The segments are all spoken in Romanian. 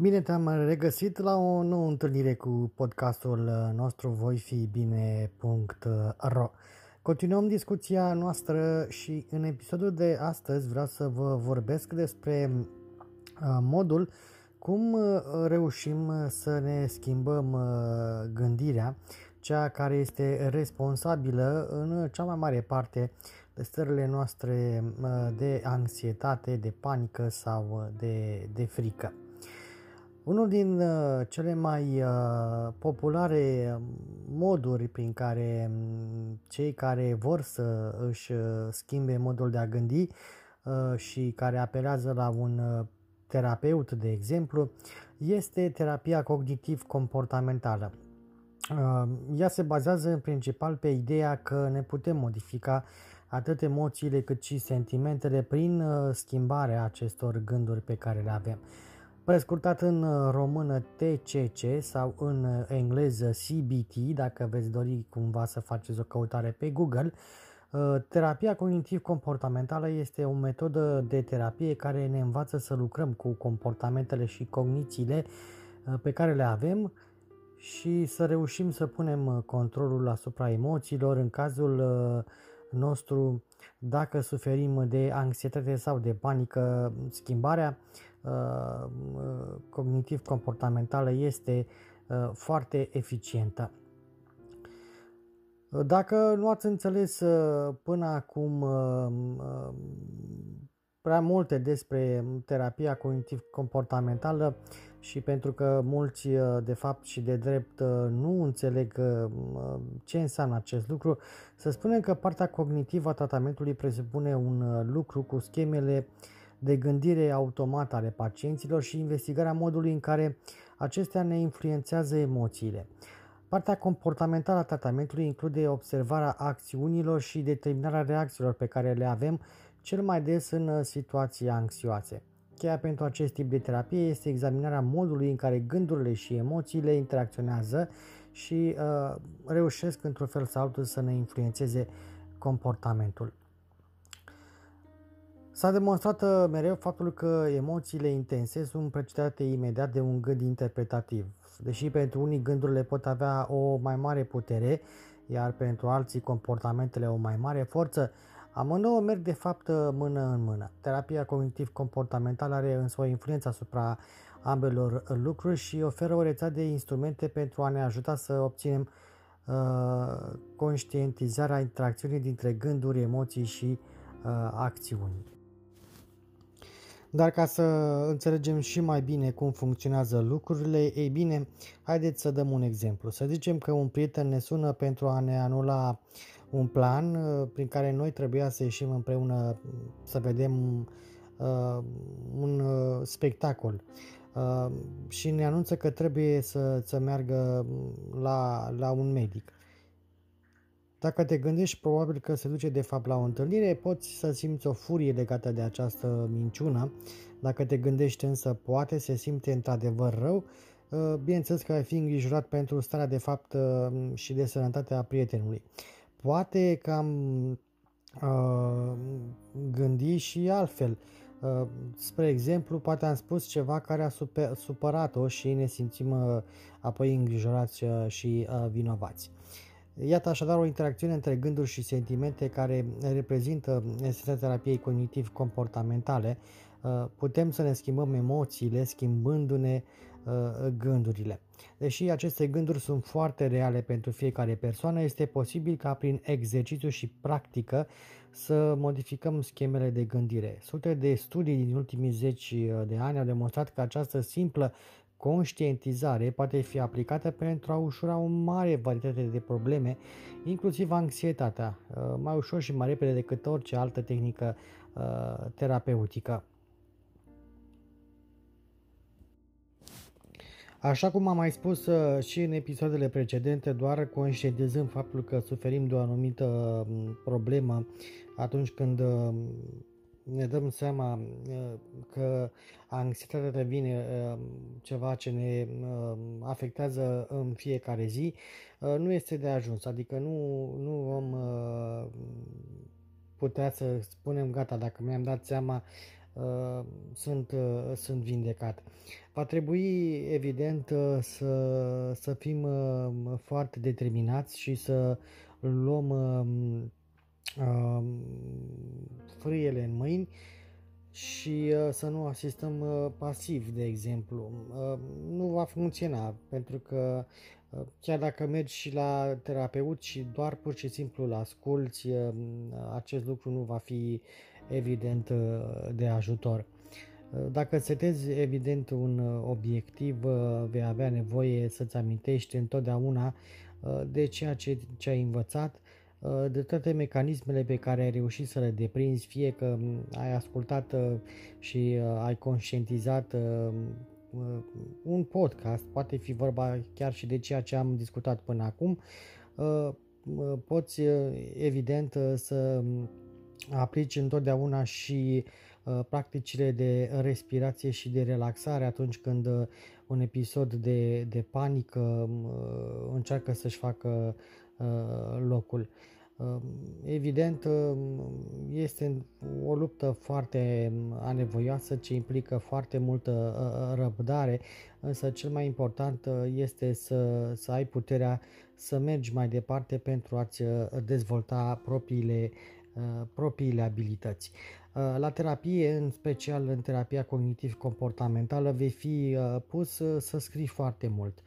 Bine te-am regăsit la o nouă întâlnire cu podcastul nostru voi fi bine.ro Continuăm discuția noastră și în episodul de astăzi vreau să vă vorbesc despre uh, modul cum uh, reușim să ne schimbăm uh, gândirea, cea care este responsabilă în cea mai mare parte de stările noastre de anxietate, de panică sau de, de frică. Unul din uh, cele mai uh, populare moduri prin care um, cei care vor să își uh, schimbe modul de a gândi și care apelează la un terapeut, de exemplu, este terapia cognitiv-comportamentală. Ea se bazează în principal pe ideea că ne putem modifica atât emoțiile cât și sentimentele prin schimbarea acestor gânduri pe care le avem prescurtat în uh, română TCC sau în uh, engleză CBT, dacă veți dori cumva să faceți o căutare pe Google. Uh, terapia cognitiv-comportamentală este o metodă de terapie care ne învață să lucrăm cu comportamentele și cognițiile pe care le avem și să reușim să punem controlul asupra emoțiilor în cazul nostru dacă suferim de anxietate sau de panică, schimbarea uh, cognitiv-comportamentală este uh, foarte eficientă. Dacă nu ați înțeles uh, până acum prea multe despre terapia cognitiv-comportamentală și pentru că mulți de fapt și de drept nu înțeleg ce înseamnă acest lucru, să spunem că partea cognitivă a tratamentului presupune un lucru cu schemele de gândire automată ale pacienților și investigarea modului în care acestea ne influențează emoțiile. Partea comportamentală a tratamentului include observarea acțiunilor și determinarea reacțiilor pe care le avem cel mai des în uh, situații anxioase. Cheia pentru acest tip de terapie este examinarea modului în care gândurile și emoțiile interacționează și uh, reușesc într-un fel sau altul să ne influențeze comportamentul. S-a demonstrat uh, mereu faptul că emoțiile intense sunt precedentate imediat de un gând interpretativ. Deși pentru unii gândurile pot avea o mai mare putere, iar pentru alții comportamentele o mai mare forță, Amândouă merg de fapt mână în mână. Terapia cognitiv-comportamentală are însă o influență asupra ambelor lucruri și oferă o rețea de instrumente pentru a ne ajuta să obținem uh, conștientizarea interacțiunii dintre gânduri, emoții și uh, acțiuni. Dar ca să înțelegem și mai bine cum funcționează lucrurile, ei bine, haideți să dăm un exemplu. Să zicem că un prieten ne sună pentru a ne anula un plan uh, prin care noi trebuia să ieșim împreună să vedem uh, un uh, spectacol uh, și ne anunță că trebuie să, să meargă la, la un medic. Dacă te gândești, probabil că se duce de fapt la o întâlnire, poți să simți o furie legată de această minciună. Dacă te gândești însă, poate se simte într-adevăr rău, uh, bineînțeles că ai fi îngrijorat pentru starea de fapt uh, și de sănătate a prietenului. Poate că am uh, gândit și altfel. Uh, spre exemplu, poate am spus ceva care a super, supărat-o și ne simțim uh, apoi îngrijorați uh, și uh, vinovați. Iată așadar o interacțiune între gânduri și sentimente care reprezintă esența terapiei cognitiv-comportamentale. Uh, putem să ne schimbăm emoțiile schimbându-ne gândurile. Deși aceste gânduri sunt foarte reale pentru fiecare persoană, este posibil ca prin exercițiu și practică să modificăm schemele de gândire. Sute de studii din ultimii zeci de ani au demonstrat că această simplă conștientizare poate fi aplicată pentru a ușura o mare varietate de probleme, inclusiv anxietatea, mai ușor și mai repede decât orice altă tehnică terapeutică. Așa cum am mai spus uh, și în episoadele precedente, doar conștientizând faptul că suferim de o anumită um, problemă atunci când um, ne dăm seama uh, că anxietatea devine um, ceva ce ne afectează în fiecare zi, uh, nu este de ajuns. Adică nu, nu vom putea să spunem gata, dacă mi-am dat seama Uh, sunt, uh, sunt vindecat. Va trebui, evident, uh, să, să fim foarte determinați și să luăm um, um, frâiele în mâini și să nu asistăm pasiv, de exemplu. Nu va funcționa, pentru că chiar dacă mergi și la terapeut și doar pur și simplu îl asculți, acest lucru nu va fi evident uh, de ajutor. Uh, dacă setezi evident un uh, obiectiv, vei avea nevoie să-ți amintești întotdeauna de ceea ce, ce ai învățat, de toate mecanismele pe care ai reușit să le deprinzi, fie că um, ai ascultat și ai conștientizat un podcast, poate fi vorba chiar și de ceea ce am discutat până acum, poți evident să um, aplici întotdeauna și uh, practicile de respirație și de relaxare atunci când uh, un episod de, de panică uh, încearcă să-și facă locul. Evident, este o luptă foarte anevoioasă ce implică foarte multă răbdare, însă cel mai important este să, să ai puterea să mergi mai departe pentru a-ți dezvolta propriile Uh, propriile abilități. Uh, la terapie, în special în terapia cognitiv-comportamentală, vei fi uh, pus să scrii foarte mult.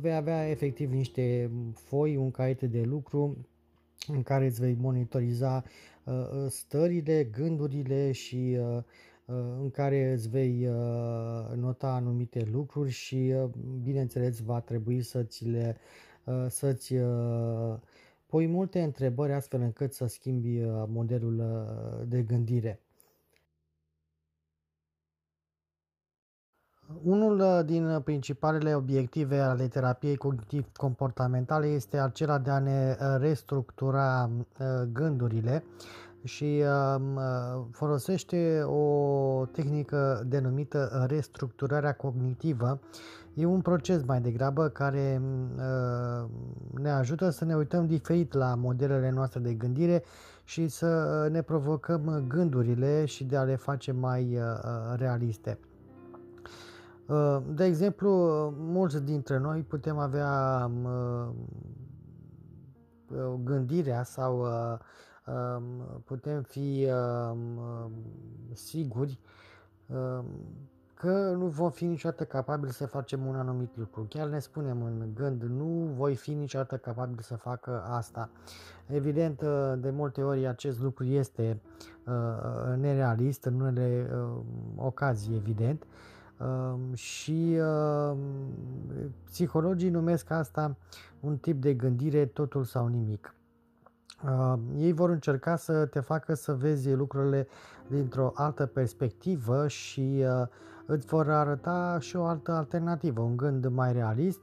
Vei avea efectiv niște foi, un caiet de lucru în care îți vei monitoriza stările, gândurile și în care îți vei nota anumite lucruri și bineînțeles va trebui să ți le să-ți pui multe întrebări astfel încât să schimbi uh, modelul uh, de gândire. Unul uh, din principalele obiective ale terapiei cognitiv-comportamentale este acela de a ne restructura gândurile și um, folosește o tehnică denumită restructurarea cognitivă E un proces mai degrabă care uh, ne ajută să ne uităm diferit la modelele noastre de gândire și să uh, ne provocăm gândurile și de a le face mai uh, realiste. De exemplu, mulți dintre noi putem avea gândirea sau um, putem fi um, siguri că nu vom fi niciodată capabili să facem un anumit lucru. Chiar ne spunem în gând, nu voi fi niciodată capabil să facă asta. Evident, de multe ori acest lucru este uh, nerealist în unele uh, ocazii, evident, uh, și uh, psihologii numesc asta un tip de gândire totul sau nimic. Uh, ei vor încerca să te facă să vezi lucrurile dintr-o altă perspectivă și uh, îți vor arăta și o altă alternativă, un gând mai realist,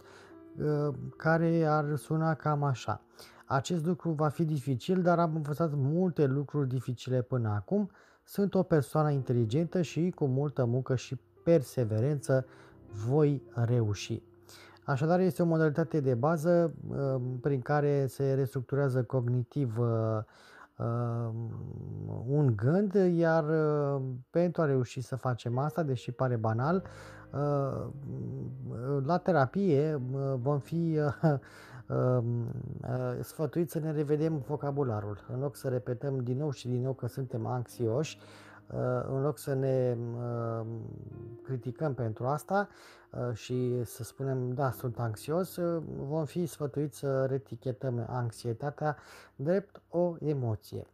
uh, care ar suna cam așa. Acest lucru va fi dificil, dar am învățat multe lucruri dificile până acum. Sunt o persoană inteligentă și cu multă muncă și perseverență voi reuși. Așadar, este o modalitate de bază uh, prin care se restructurează cognitiv uh, un gând, iar uh, pentru a reuși să facem asta, deși pare banal, uh, la terapie uh, vom fi um, sfătuiți să ne revedem vocabularul. În loc să repetăm din nou și din nou că suntem anxioși, în loc să ne criticăm pentru asta și să spunem, da, sunt anxios, vom fi sfătuiți să retichetăm anxietatea drept o emoție.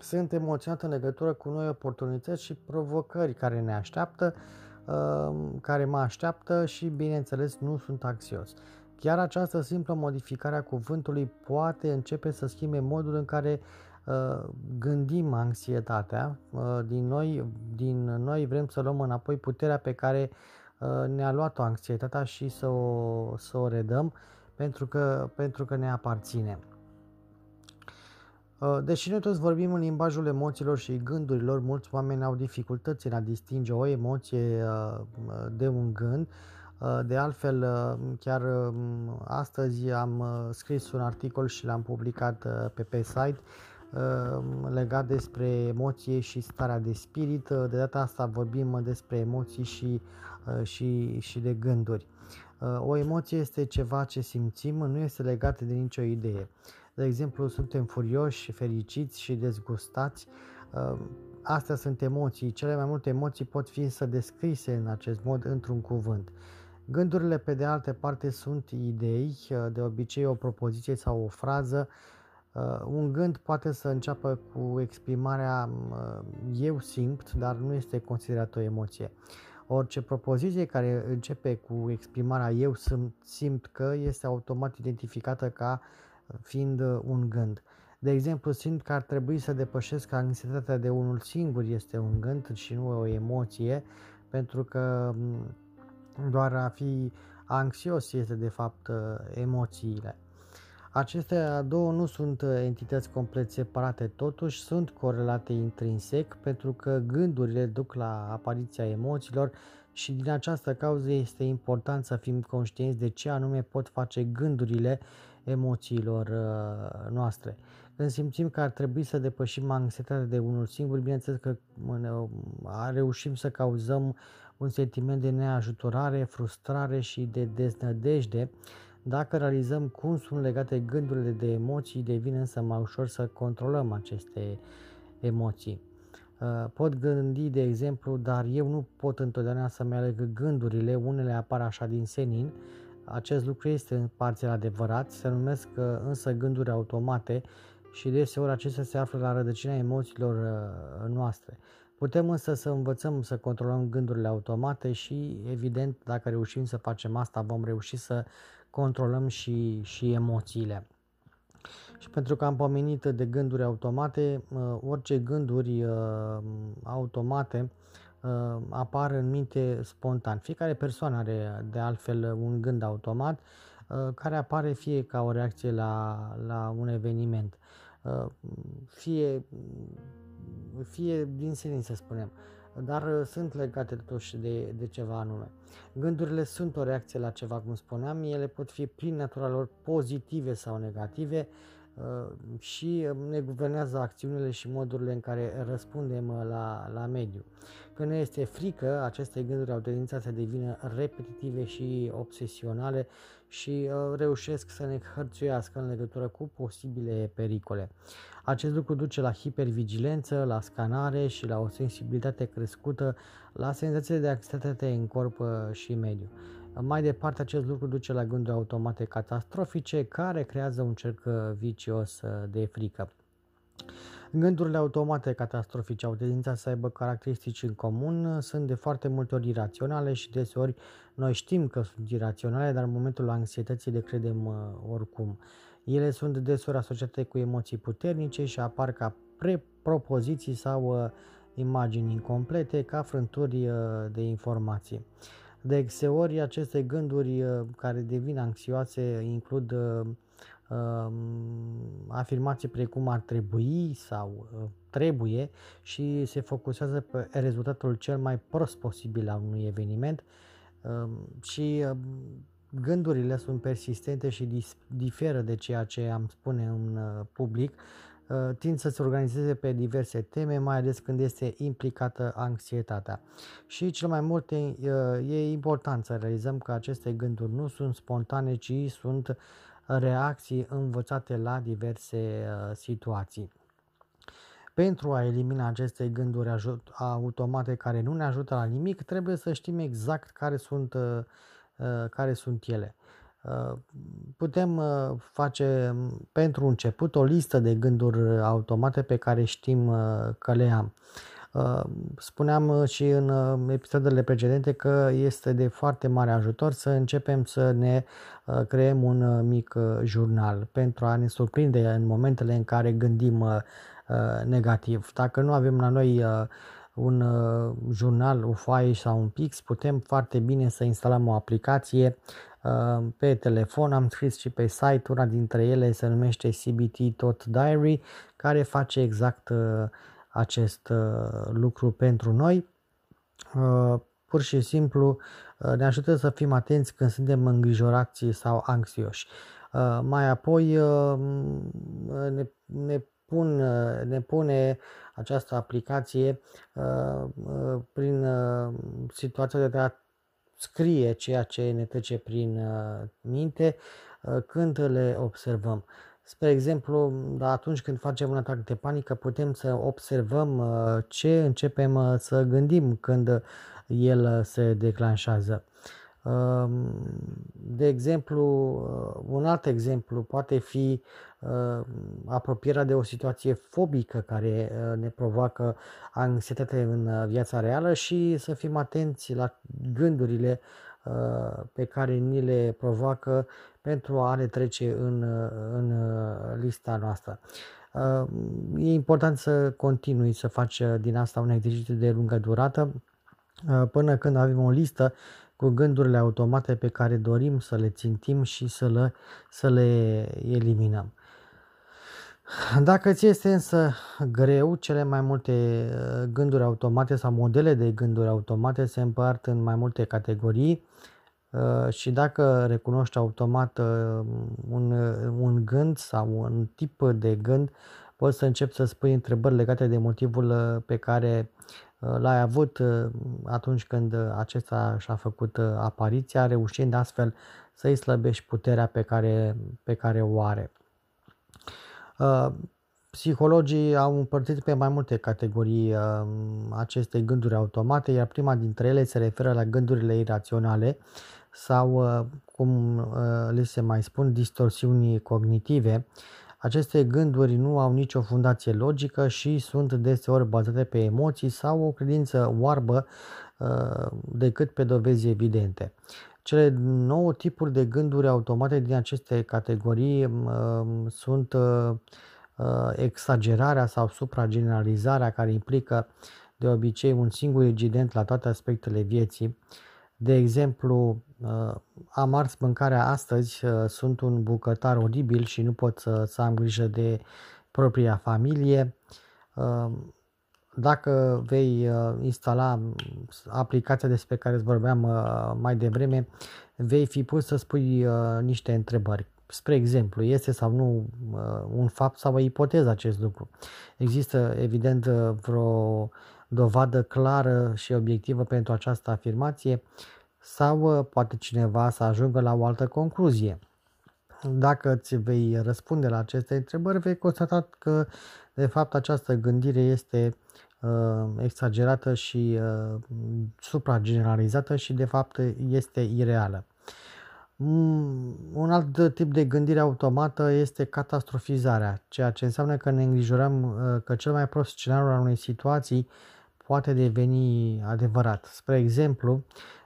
Sunt emoționat în legătură cu noi oportunități și provocări care ne așteaptă, care mă așteaptă și, bineînțeles, nu sunt anxios. Chiar această simplă modificare a cuvântului poate începe să schimbe modul în care uh, gândim anxietatea. Uh, din, noi, din noi vrem să luăm înapoi puterea pe care uh, ne-a luat-o anxietatea și să o, să o redăm pentru că, pentru că ne aparține. Uh, deși noi toți vorbim în limbajul emoțiilor și gândurilor, mulți oameni au dificultăți în a distinge o emoție uh, de un gând. Uh, de altfel, chiar um, astăzi am scris un articol și l-am publicat pe pe site legat despre emoție și starea de spirit. De data asta vorbim despre emoții și, și, și de gânduri. O emoție este ceva ce simțim, nu este legată de nicio idee. De exemplu, suntem furioși, fericiți și dezgustați. Uh, astea sunt emoții. Cele mai multe emoții pot fi însă descrise în acest mod într-un cuvânt. Gândurile, pe de altă parte, sunt idei, uh, de obicei o propoziție sau o frază. Uh, un gând poate să înceapă cu exprimarea eu simt, dar nu este considerat o emoție. Orice propoziție care începe cu exprimarea eu simt că este automat identificată ca fiind uh, un gând. De exemplu, simt că ar trebui să depășesc anxietatea de unul singur este un gând și nu o emoție, pentru că mm, doar a fi anxios este de fapt uh, emoțiile. Acestea două nu sunt uh, entități complet separate, totuși sunt corelate intrinsec pentru că gândurile duc la apariția emoțiilor și din această cauză este important să fim conștienți de ce anume pot face gândurile emoțiilor uh, noastre. Când simțim că ar trebui să depășim anxietatea de unul singur, bineînțeles că uh, reușim să cauzăm un sentiment de neajutorare, frustrare și de deznădejde. Dacă realizăm cum sunt legate gândurile de emoții, devine însă mai ușor să controlăm aceste emoții. Uh, pot gândi, de exemplu, dar eu nu pot întotdeauna să-mi aleg gândurile, unele apar așa din senin, acest lucru este parțial adevărat, se numesc uh, însă gânduri automate și deseori acestea se află la rădăcina emoțiilor uh, noastre. Putem însă să învățăm să controlăm gândurile automate și, evident, dacă reușim să facem asta, vom reuși să controlăm și, și emoțiile. Și pentru că am pomenit de gânduri automate, uh, orice gânduri automate uh, apar în minte spontan. Fiecare persoană are de altfel un gând automat uh, care apare fie ca o reacție la, la un eveniment, uh, fie, fie din senin să spunem, dar uh, sunt legate totuși de, de ceva anume. Gândurile sunt o reacție la ceva, cum spuneam, ele pot fi prin natura lor pozitive sau negative, Uh, și uh, ne guvernează acțiunile și modurile în care răspundem uh, la, la mediu. Când ne este frică, aceste gânduri au tendința să devină repetitive și obsesionale și reușesc să ne hărțuiască în legătură cu posibile pericole. Acest lucru duce la hipervigilență, la scanare și la o sensibilitate crescută la senzațiile de anxietate în corp și mediu. Mai departe, acest lucru duce la gânduri automate catastrofice care creează un cerc vicios uh, de frică. Gândurile automate catastrofice au tendința să aibă caracteristici în comun, sunt de foarte multe ori iraționale și deseori noi știm că sunt iraționale, dar în momentul anxietății le credem uh, oricum. Ele sunt deseori asociate cu emoții puternice și apar ca prepropoziții sau uh, imagini incomplete, ca frânturi de informații. De exeori, aceste gânduri uh, care devin anxioase includ uh, um, afirmații precum ar trebui sau uh, trebuie și se focusează pe rezultatul cel mai prost posibil al unui eveniment. Um, și um, gândurile sunt persistente și diferă de ceea ce am spune în public. Uh, tind să se organizeze pe diverse teme, mai ales când este implicată anxietatea. Și cel mai mult uh, e important să realizăm că aceste gânduri nu sunt spontane, ci sunt reacții învățate la diverse uh, situații. pentru a elimina aceste gânduri automate care nu ne ajută la nimic, trebuie să știm exact care sunt, uh, uh, care sunt ele. Uh, putem face pentru început o listă de gânduri automate pe care știm că le am. Spuneam și în episoadele precedente că este de foarte mare ajutor să începem să ne creăm un mic jurnal pentru a ne surprinde în momentele în care gândim Uh, negativ. Dacă nu avem la noi uh, un uh, jurnal, o foaie sau un pix, putem foarte bine să instalăm o aplicație pe telefon. Am scris și pe site, una dintre ele se numește CBT Tot Diary, care face exact acest lucru pentru noi. Pur și simplu ne ajută să fim atenți când suntem îngrijorați sau anxioși. Mai apoi ne, ne pun, ne pune această aplicație uh, uh, prin uh, situația de a scrie ceea ce ne trece prin minte când le observăm. Spre exemplu, da, atunci când facem un atac de panică, putem să observăm ce începem să gândim când el se declanșează. De exemplu, un alt exemplu poate fi apropierea de o situație fobică care ne provoacă anxietate în viața reală și să fim atenți la gândurile pe care ni le provoacă pentru a le trece în, în lista noastră. E important să continui să faci din asta un exercițiu de lungă durată până când avem o listă cu gândurile automate pe care dorim să le țintim și să le, să le eliminăm. Dacă ți este însă greu, cele mai multe uh, gânduri automate sau modele de gânduri automate se împart în mai multe categorii uh, și dacă recunoști automat uh, un, un gând sau un tip de gând, poți să începi să spui întrebări legate de motivul pe care l-ai avut atunci când acesta și-a făcut apariția, reușind astfel să-i slăbești puterea pe care, pe care o are. Psihologii au împărțit pe mai multe categorii aceste gânduri automate, iar prima dintre ele se referă la gândurile iraționale sau, cum le se mai spun, distorsiuni cognitive. Aceste gânduri nu au nicio fundație logică și sunt deseori bazate pe emoții sau o credință oarbă decât pe dovezi evidente. Cele nouă tipuri de gânduri automate din aceste categorii uh, sunt uh, exagerarea sau suprageneralizarea care implică de obicei un singur incident la toate aspectele vieții. De exemplu, uh, am ars mâncarea astăzi, uh, sunt un bucătar oribil și nu pot să, să am grijă de propria familie. Uh, dacă vei uh, instala aplicația despre care îți vorbeam uh, mai devreme, vei fi pus să spui uh, niște întrebări. Spre exemplu, este sau nu un fapt sau o ipoteză acest lucru? Există evident vreo dovadă clară și obiectivă pentru această afirmație sau poate cineva să ajungă la o altă concluzie? Dacă îți vei răspunde la aceste întrebări, vei constata că de fapt această gândire este uh, exagerată și uh, suprageneralizată și de fapt este ireală. Mm, un alt tip de gândire automată este catastrofizarea, ceea ce înseamnă că ne îngrijorăm uh, că cel mai prost scenariu al unei situații poate deveni adevărat. Spre exemplu,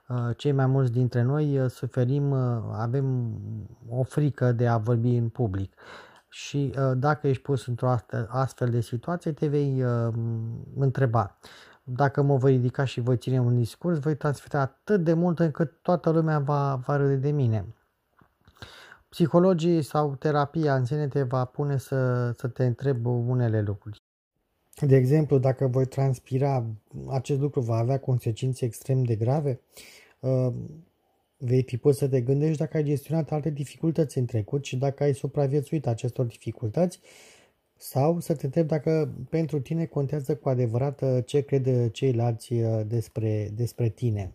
uh, cei mai mulți dintre noi uh, suferim, avem o frică de a vorbi în public și uh, dacă ești pus într-o astfel de situație, te vei uh, întreba. Dacă mă voi ridica și voi ține un discurs, voi transfera atât de mult încât toată lumea va, va râde de mine. Psihologii sau terapia în sine te va pune să, să te întreb unele lucruri. De exemplu, dacă voi transpira, acest lucru va avea consecințe extrem de grave. Uh, Vei fi pus să te gândești dacă ai gestionat alte dificultăți în trecut și dacă ai supraviețuit acestor dificultăți sau să te întrebi dacă pentru tine contează cu adevărat uh, ce cred ceilalți uh, despre, despre tine.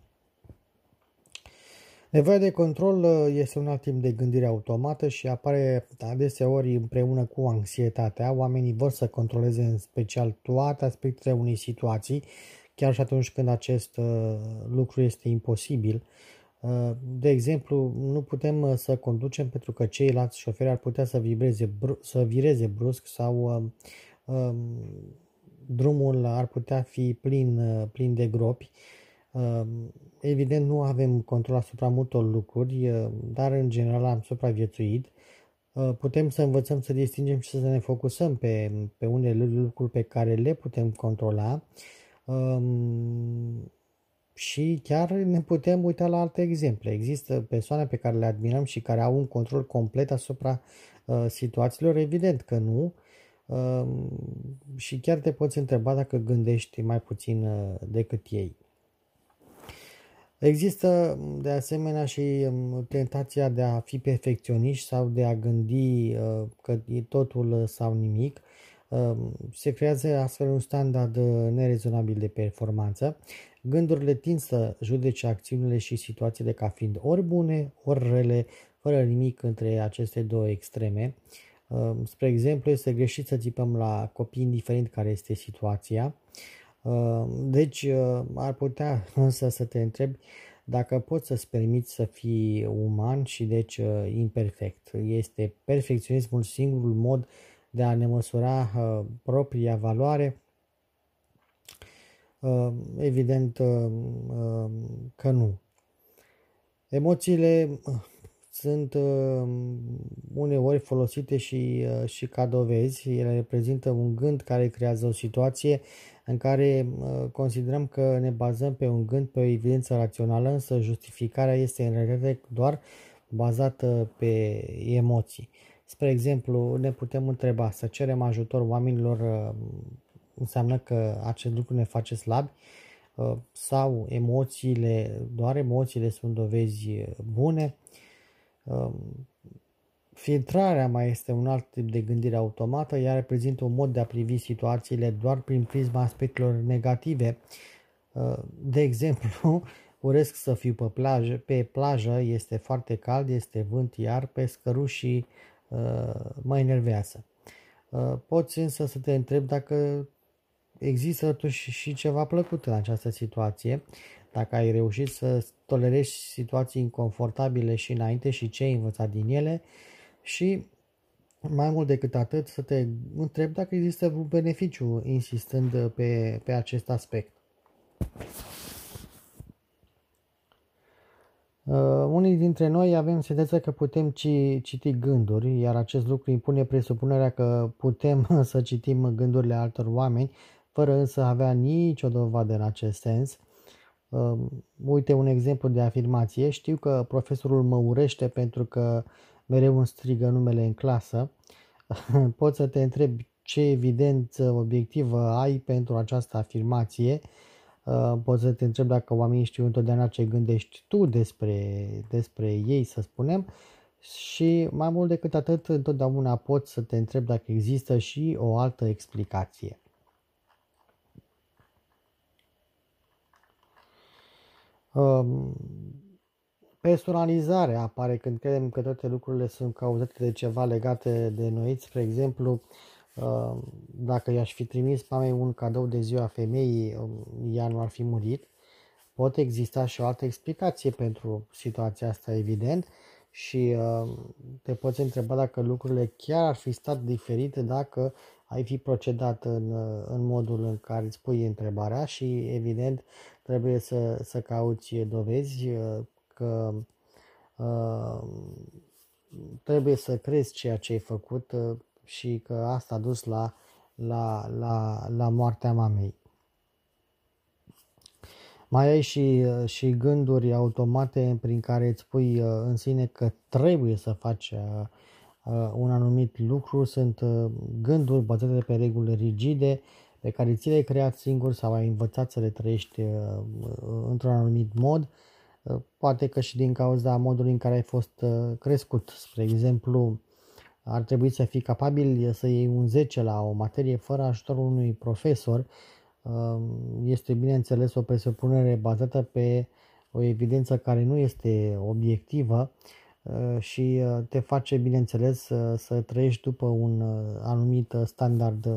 Nevoia de control uh, este un alt timp de gândire automată și apare adeseori împreună cu anxietatea. Oamenii vor să controleze în special toate aspectele unei situații, chiar și atunci când acest uh, lucru este imposibil. Uh, de exemplu, nu putem să conducem pentru că ceilalți șoferi ar putea să, vibreze, să vireze brusc sau um, drumul ar putea fi plin, plin de gropi. Evident, nu avem control asupra multor lucruri, uh, dar în general am supraviețuit. Uh, putem să învățăm să distingem și să ne focusăm pe, pe unele lucruri pe care le putem controla um, și chiar ne putem uita la alte exemple. Există persoane pe care le admirăm și care au un control complet asupra uh, situațiilor, evident că nu. Um, și chiar te poți întreba dacă gândești mai puțin decât ei. Există de asemenea și um, tentația de a fi perfecționiști sau de a gândi uh, că e totul sau nimic. Um, se creează astfel un standard uh, nerezonabil de performanță. Gândurile tind să judece acțiunile și situațiile ca fiind ori bune, ori rele, fără nimic între aceste două extreme. Um, spre exemplu, este greșit să țipăm la copii indiferent care este situația. Ehm, deci ehm, ar putea însă să te întrebi dacă poți să-ți permiți să fii uman și deci ehm, imperfect. Este perfecționismul singurul mod de a ne măsura propria valoare? Evident că nu. Emoțiile sunt uneori folosite și, și ca dovezi. Ele reprezintă un gând care creează o situație în care considerăm că ne bazăm pe un gând, pe o evidență rațională, însă justificarea este în realitate doar bazată pe emoții. Spre exemplu, ne putem întreba să cerem ajutor oamenilor înseamnă că acest lucru ne face slabi sau emoțiile, doar emoțiile sunt dovezi bune. Filtrarea mai este un alt tip de gândire automată, ea reprezintă un mod de a privi situațiile doar prin prisma aspectelor negative. Uh, de exemplu, uresc să fiu pe plajă, pe plajă, este foarte cald, este vânt, iar pescărușii uh, mă enervează. Uh, poți însă să te întrebi dacă există totuși și ceva plăcut în această situație, dacă ai reușit să tolerezi situații inconfortabile și înainte și ce ai învățat din ele, și mai mult decât atât să te întreb dacă există un beneficiu insistând pe, pe acest aspect. Uh, unii dintre noi avem senzația că putem ci, citi gânduri, iar acest lucru impune presupunerea că putem să citim gândurile altor oameni, fără însă avea nicio dovadă în acest sens. Uh, uite un exemplu de afirmație. Știu că profesorul mă urește pentru că mereu îmi strigă numele în clasă, poți să te întrebi ce evidență obiectivă ai pentru această afirmație, uh, poți să te întrebi dacă oamenii știu întotdeauna ce gândești tu despre, despre ei, să spunem, și mai mult decât atât, întotdeauna poți să te întrebi dacă există și o altă explicație. Um, Personalizare apare când credem că toate lucrurile sunt cauzate de ceva legate de noi. Spre exemplu, uh, dacă i-aș fi trimis mamei un cadou de ziua femeii, um, ea nu ar fi murit. Pot exista și o altă explicație pentru situația asta, evident, și uh, te poți întreba dacă lucrurile chiar ar fi stat diferite dacă ai fi procedat în, uh, în modul în care îți pui întrebarea și, evident, trebuie să, să cauți dovezi că uh, trebuie să crezi ceea ce ai făcut uh, și că asta a dus la, la, la, la moartea mamei. Mai ai și, uh, și gânduri automate prin care îți spui uh, în sine că trebuie să faci un anumit lucru. Sunt gânduri bazate pe reguli rigide pe care ți le-ai creat singur sau ai învățat să le trăiești într-un anumit mod poate că și din cauza modului în care ai fost uh, crescut. Spre exemplu, ar trebui să fii capabil să iei un 10 la o materie fără ajutorul unui profesor. Um, este bineînțeles o presupunere bazată pe o evidență care nu este obiectivă și te face, bineînțeles, să, să trăiești după un anumit standard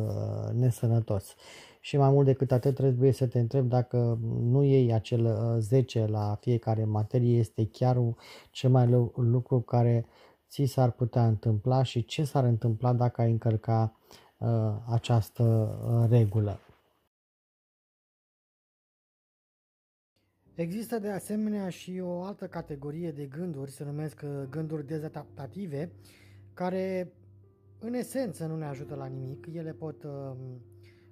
nesănătos. Și mai mult decât atât trebuie să te întrebi dacă nu iei acel 10 la fiecare materie este chiar cel mai lucru care ți s-ar putea întâmpla și ce s-ar întâmpla dacă ai încălca uh, această uh, regulă. Există de asemenea și o altă categorie de gânduri, se numesc uh, gânduri dezadaptative, care în esență nu ne ajută la nimic. Ele pot uh,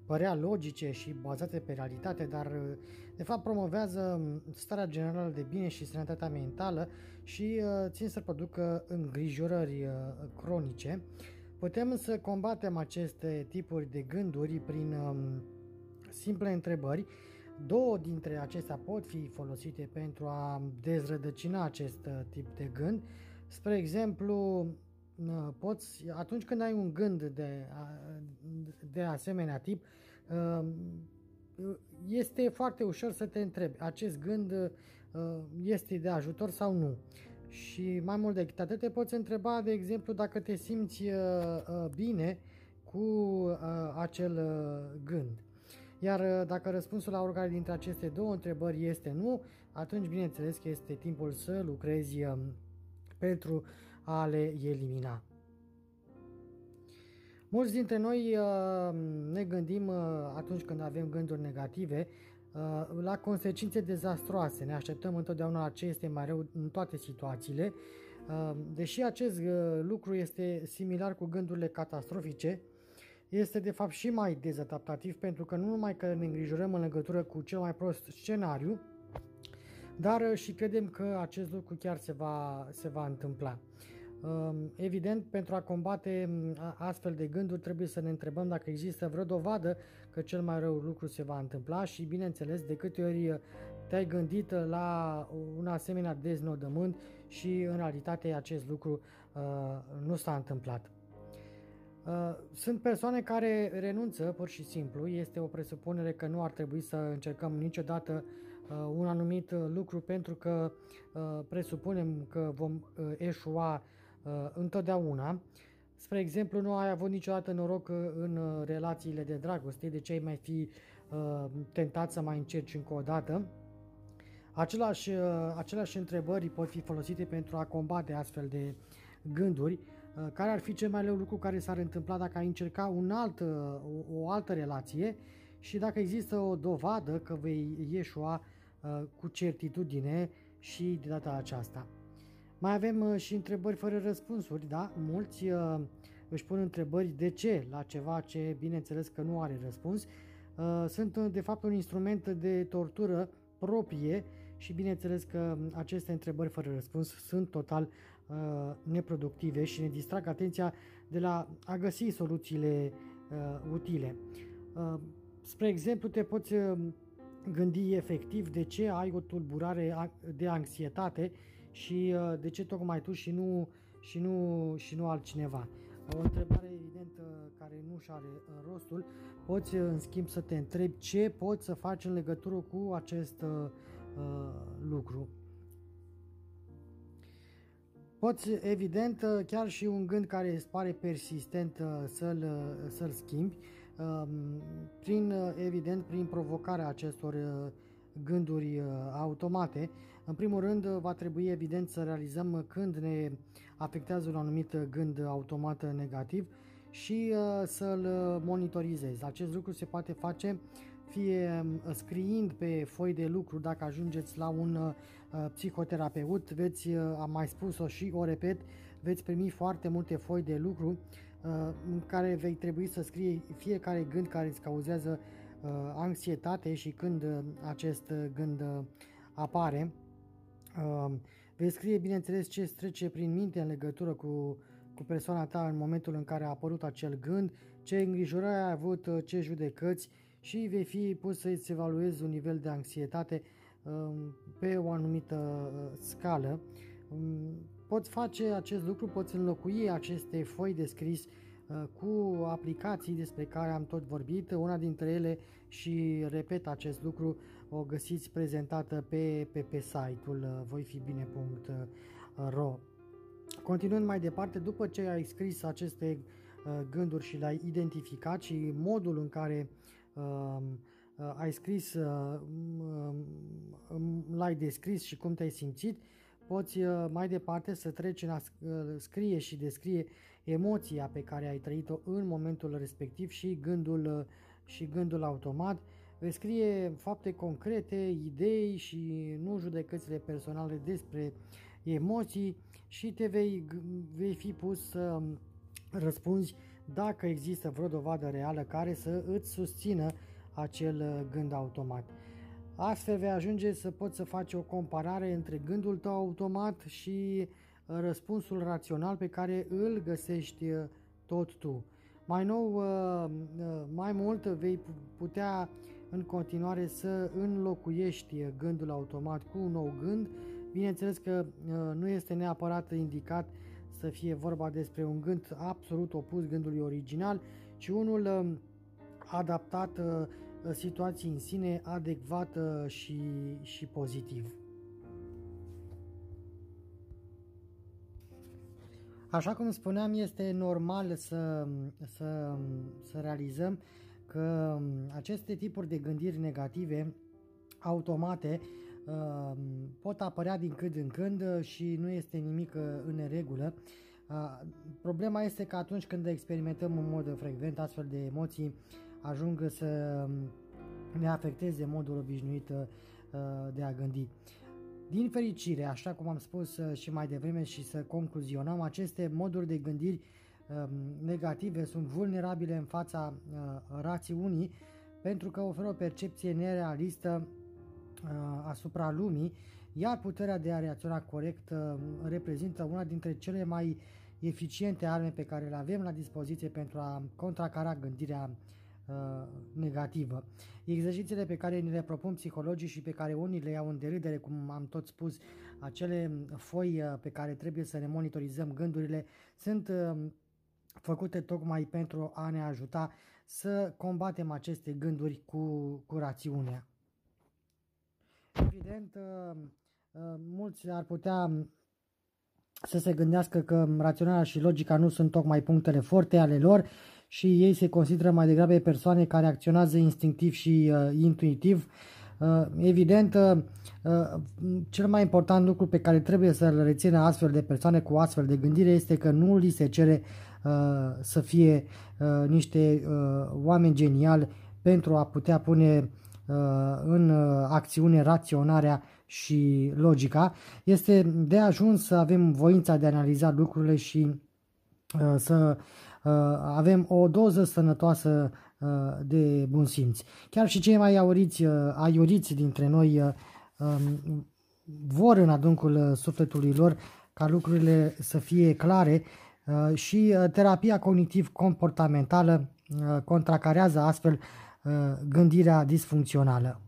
părea logice și bazate pe realitate, dar uh, de fapt promovează um, starea generală de bine și sănătatea mentală și uh, țin să producă îngrijorări uh, cronice. Putem să combatem aceste tipuri de gânduri prin um, simple întrebări. Două dintre acestea pot fi folosite pentru a dezrădăcina acest tip de gând. Spre exemplu, poți, atunci când ai un gând de, de asemenea tip, um, este foarte ușor să te întrebi, acest gând uh, este de ajutor sau nu. Și mai mult decât atât te poți întreba, de exemplu, dacă te simți uh, uh, bine cu acel gând. Iar dacă răspunsul la oricare dintre aceste două întrebări este nu, atunci bineînțeles că este timpul să lucrezi um, pentru a le elimina. Mulți dintre noi uh, ne gândim uh, atunci când avem gânduri negative uh, la consecințe dezastroase. Ne așteptăm întotdeauna la ce este mai rău în toate situațiile. Deși acest lucru este similar cu gândurile catastrofice, este de fapt și mai dezadaptativ pentru că nu numai că ne îngrijorăm în legătură cu cel mai prost scenariu, dar și credem că acest lucru chiar se va, se va întâmpla. Evident, pentru a combate astfel de gânduri trebuie să ne întrebăm dacă există vreo dovadă că cel mai rău lucru se va întâmpla și, bineînțeles, de câte ori te-ai gândit la un asemenea deznodământ și, în realitate, acest lucru nu s-a întâmplat. Sunt persoane care renunță pur și simplu, este o presupunere că nu ar trebui să încercăm niciodată un anumit lucru pentru că presupunem că vom eșua Uh, întotdeauna. Spre exemplu, nu ai avut niciodată noroc uh, în uh, relațiile de dragoste, de ce ai mai fi tentat să mai încerci încă o dată. Același, aceleași întrebări pot fi folosite pentru a combate astfel de gânduri. Care ar fi cel mai rău lucru care s-ar întâmpla dacă ai încerca un alt, o, o altă relație și dacă există o dovadă că vei ieșua cu certitudine și de data aceasta. Mai avem uh, și întrebări fără răspunsuri, da? Mulți uh, își pun întrebări de ce la ceva ce bineînțeles că nu are răspuns. Uh, sunt de fapt un instrument de tortură proprie și bineînțeles că aceste întrebări fără răspuns sunt total uh, neproductive și ne distrag atenția de la a găsi soluțiile uh, utile. Uh, spre exemplu, te poți gândi efectiv de ce ai o tulburare de anxietate și uh, de ce tocmai tu și nu, și nu, și nu altcineva. O întrebare evidentă care nu și are uh, rostul, poți uh, în schimb să te întrebi ce poți să faci în legătură cu acest uh, lucru. Poți, evident, chiar și un gând care îți pare persistent să-l, să-l schimbi, um, prin, evident, prin provocarea acestor gânduri automate, în primul rând, va trebui evident să realizăm când ne afectează un anumit gând automat negativ și uh, să-l monitorizezi. Acest lucru se poate face fie um, scriind pe foi de lucru dacă ajungeți la un uh, psihoterapeut, veți, uh, am mai spus-o și o repet, veți primi foarte multe foi de lucru în care vei trebui să scrie fiecare gând care îți cauzează anxietate și când acest gând apare. Vei scrie, bineînțeles, ce îți trece prin minte în legătură cu, cu persoana ta în momentul în care a apărut acel gând, ce îngrijorări ai avut, ce judecăți și vei fi pus să-ți evaluezi un nivel de anxietate um, pe o anumită uh, scală. Um, poți face acest lucru, poți înlocui aceste foi de scris cu aplicații despre care am tot vorbit. Una dintre ele și repet acest lucru, o găsiți prezentată pe, pe, pe site-ul voifibine.ro Continuând mai departe, după ce ai scris aceste gânduri și le-ai identificat și modul în care uh, Uh, ai scris, uh, l-ai descris și cum te-ai simțit, poți uh, mai departe să treci în a scrie și descrie emoția pe care ai trăit-o în momentul respectiv și gândul, și gândul automat. Vei scrie fapte concrete, idei și nu judecățile personale despre emoții și te vei, vei fi pus să răspunzi dacă există vreo dovadă reală care să îți susțină acel uh, gând automat. Astfel vei ajunge să poți să faci o comparare între gândul tău automat și uh, răspunsul rațional pe care îl găsești uh, tot tu. Mai nou, mai mult vei putea în continuare să înlocuiești gândul automat cu un nou gând. Bineînțeles că nu este neapărat indicat să fie vorba despre un gând absolut opus gândului original, ci unul adaptat situații în sine adecvată și, și pozitiv. Așa cum spuneam, este normal să, să, să realizăm că aceste tipuri de gândiri negative automate uh, pot apărea din când în când și nu este nimic uh, în regulă. Uh, problema este că atunci când experimentăm în mod frecvent astfel de emoții, ajung să ne afecteze modul obișnuit uh, de a gândi. Din fericire, așa cum am spus uh, și mai devreme și să concluzionăm, aceste moduri de gândiri um, negative sunt vulnerabile în fața uh, rațiunii pentru că oferă o percepție nerealistă asupra lumii, iar puterea de a reacționa corect reprezintă una dintre cele mai eficiente arme pe care le avem la dispoziție pentru a contracara gândirea Uh, negativă. Exercițiile pe care ni le propun psihologii și pe care unii le iau în derâdere, cum am tot spus, acele foi uh, pe care trebuie să ne monitorizăm gândurile, sunt uh, făcute tocmai pentru a ne ajuta să combatem aceste gânduri cu, cu rațiunea. Evident, mulți ar putea să se gândească că raționarea și logica nu sunt tocmai punctele forte ale lor și ei se consideră mai degrabă persoane care acționează instinctiv și uh, intuitiv. Uh, evident, uh, uh, cel mai important lucru pe care trebuie să-l rețină astfel de persoane cu astfel de gândire este că nu li se cere uh, să fie uh, niște uh, oameni geniali pentru a putea pune uh, în uh, acțiune raționarea și logica. Este de ajuns să avem voința de a analiza lucrurile și uh, să Uh, avem o doză sănătoasă uh, de bun simț. Chiar și cei mai auriți, uh, aiuriți dintre noi um, vor în adâncul sufletului lor ca lucrurile să fie clare și terapia cognitiv-comportamentală contracarează astfel gândirea disfuncțională.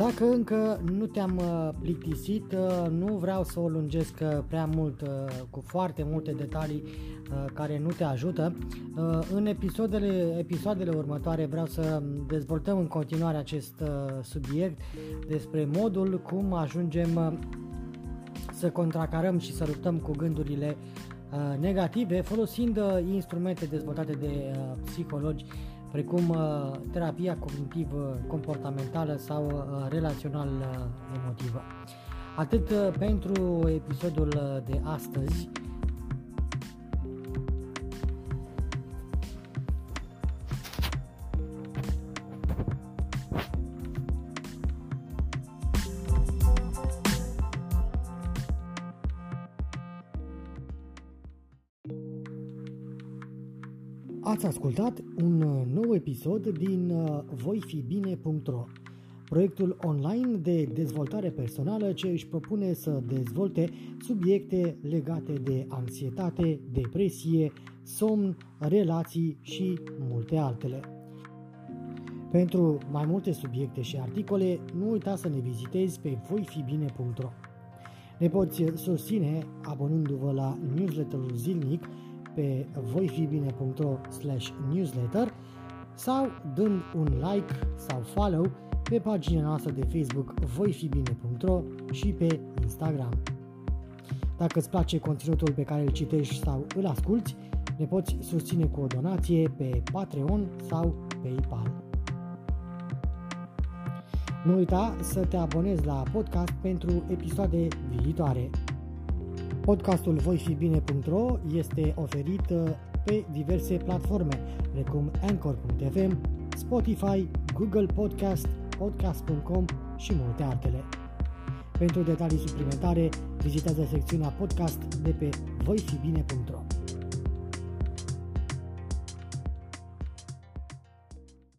Dacă încă nu te-am uh, plictisit, uh, nu vreau să o lungesc uh, prea mult cu foarte multe detalii care nu te ajută. În episoadele, episoadele următoare vreau să dezvoltăm în continuare acest subiect despre modul cum ajungem să contracarăm și să luptăm cu gândurile negative folosind instrumente dezvoltate de psihologi precum uh, terapia cognitiv-comportamentală sau uh, relațional-emotivă. Atât uh, pentru episodul de astăzi, Ați ascultat un uh, nou episod din uh, voifibine.ro, proiectul online de dezvoltare personală ce își propune să dezvolte subiecte legate de anxietate, depresie, somn, relații și multe altele. Pentru mai multe subiecte și articole, nu uita să ne vizitezi pe voifibine.ro. Ne poți susține abonându-vă la newsletterul zilnic pe voifibine.ro newsletter sau dând un like sau follow pe pagina noastră de Facebook voifibine.ro și pe Instagram. Dacă îți place conținutul pe care îl citești sau îl asculti, ne poți susține cu o donație pe Patreon sau PayPal. Nu uita să te abonezi la podcast pentru episoade viitoare. Podcastul voifibine.ro este oferit uh, pe diverse platforme, precum Anchor.fm, Spotify, Google Podcast, Podcast.com și multe altele. Pentru detalii suplimentare, vizitează secțiunea podcast de pe voifibine.ro.